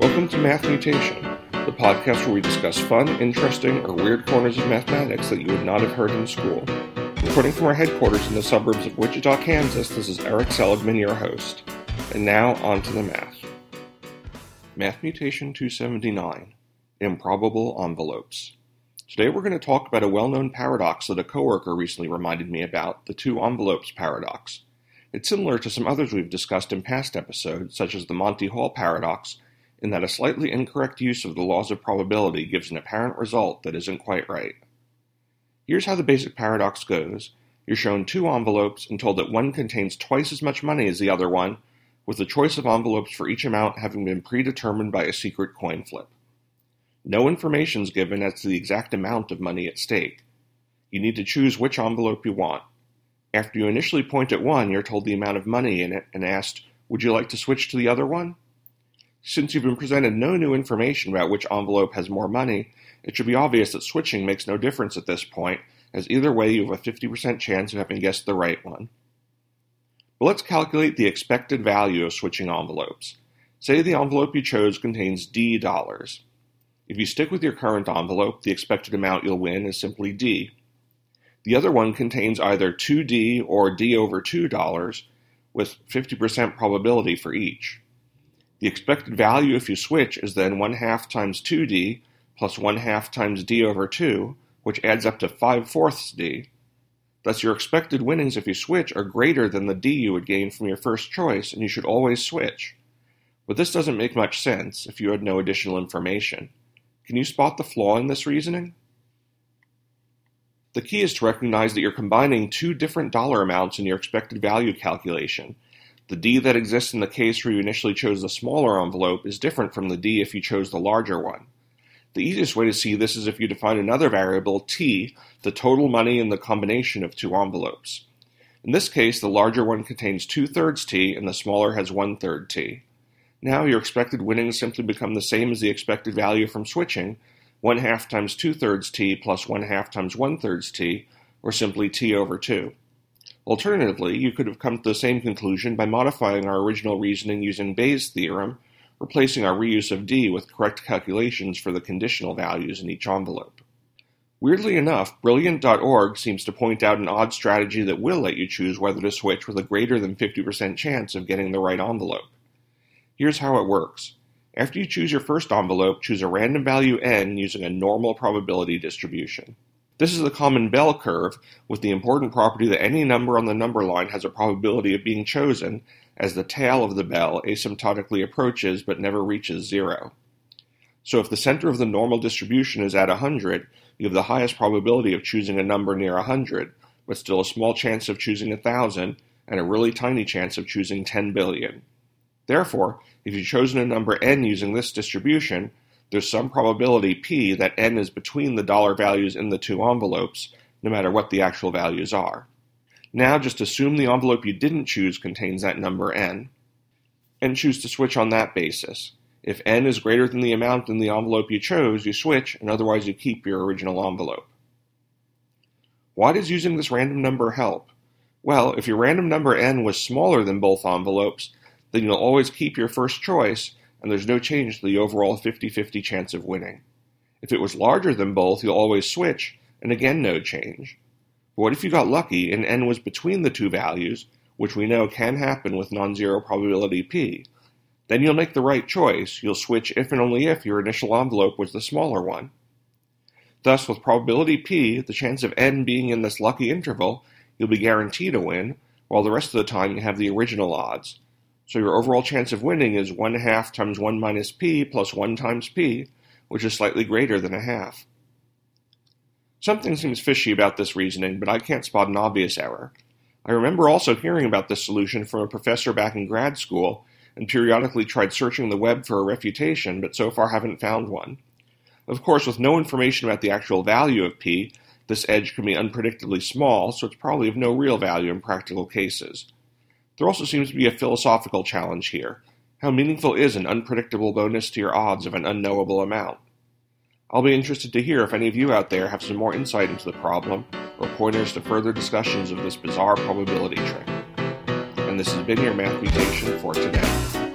Welcome to Math Mutation, the podcast where we discuss fun, interesting, or weird corners of mathematics that you would not have heard in school. Recording from our headquarters in the suburbs of Wichita, Kansas, this is Erik Seligman, your host. And now, on to the math. Math Mutation 279 Improbable Envelopes. Today we're going to talk about a well known paradox that a coworker recently reminded me about the two envelopes paradox. It's similar to some others we've discussed in past episodes, such as the Monty Hall paradox, in that a slightly incorrect use of the laws of probability gives an apparent result that isn't quite right. Here's how the basic paradox goes you're shown two envelopes and told that one contains twice as much money as the other one, with the choice of envelopes for each amount having been predetermined by a secret coin flip. No information is given as to the exact amount of money at stake. You need to choose which envelope you want. After you initially point at one, you're told the amount of money in it and asked, Would you like to switch to the other one? Since you've been presented no new information about which envelope has more money, it should be obvious that switching makes no difference at this point, as either way you have a 50% chance of having guessed the right one. But let's calculate the expected value of switching envelopes. Say the envelope you chose contains D dollars. If you stick with your current envelope, the expected amount you'll win is simply D. The other one contains either 2D or D over $2 with 50% probability for each. The expected value if you switch is then 1 half times 2D plus 1 half times D over 2, which adds up to 5 fourths D. Thus, your expected winnings if you switch are greater than the D you would gain from your first choice, and you should always switch. But this doesn't make much sense if you had no additional information. Can you spot the flaw in this reasoning? The key is to recognize that you're combining two different dollar amounts in your expected value calculation. The D that exists in the case where you initially chose the smaller envelope is different from the D if you chose the larger one. The easiest way to see this is if you define another variable, T, the total money in the combination of two envelopes. In this case, the larger one contains two thirds T and the smaller has one third T. Now your expected winnings simply become the same as the expected value from switching, 1 half times 2 thirds t plus 1 half times 1 thirds t, or simply t over 2. Alternatively, you could have come to the same conclusion by modifying our original reasoning using Bayes' theorem, replacing our reuse of d with correct calculations for the conditional values in each envelope. Weirdly enough, Brilliant.org seems to point out an odd strategy that will let you choose whether to switch with a greater than 50% chance of getting the right envelope. Here's how it works. After you choose your first envelope, choose a random value n using a normal probability distribution. This is the common bell curve, with the important property that any number on the number line has a probability of being chosen as the tail of the bell asymptotically approaches but never reaches zero. So if the center of the normal distribution is at 100, you have the highest probability of choosing a number near 100, but still a small chance of choosing 1000 and a really tiny chance of choosing 10 billion. Therefore, if you've chosen a number n using this distribution, there's some probability p that n is between the dollar values in the two envelopes, no matter what the actual values are. Now just assume the envelope you didn't choose contains that number n, and choose to switch on that basis. If n is greater than the amount in the envelope you chose, you switch, and otherwise you keep your original envelope. Why does using this random number help? Well, if your random number n was smaller than both envelopes, then you'll always keep your first choice, and there's no change to the overall 50 50 chance of winning. If it was larger than both, you'll always switch, and again no change. But what if you got lucky and n was between the two values, which we know can happen with non zero probability p? Then you'll make the right choice. You'll switch if and only if your initial envelope was the smaller one. Thus, with probability p, the chance of n being in this lucky interval, you'll be guaranteed a win, while the rest of the time you have the original odds, so your overall chance of winning is 1 half times 1 minus p plus 1 times p, which is slightly greater than a half. Something seems fishy about this reasoning, but I can't spot an obvious error. I remember also hearing about this solution from a professor back in grad school, and periodically tried searching the web for a refutation, but so far haven't found one. Of course, with no information about the actual value of p, this edge can be unpredictably small, so it's probably of no real value in practical cases. There also seems to be a philosophical challenge here. How meaningful is an unpredictable bonus to your odds of an unknowable amount? I'll be interested to hear if any of you out there have some more insight into the problem or pointers to further discussions of this bizarre probability trick. And this has been your Math Mutation for today.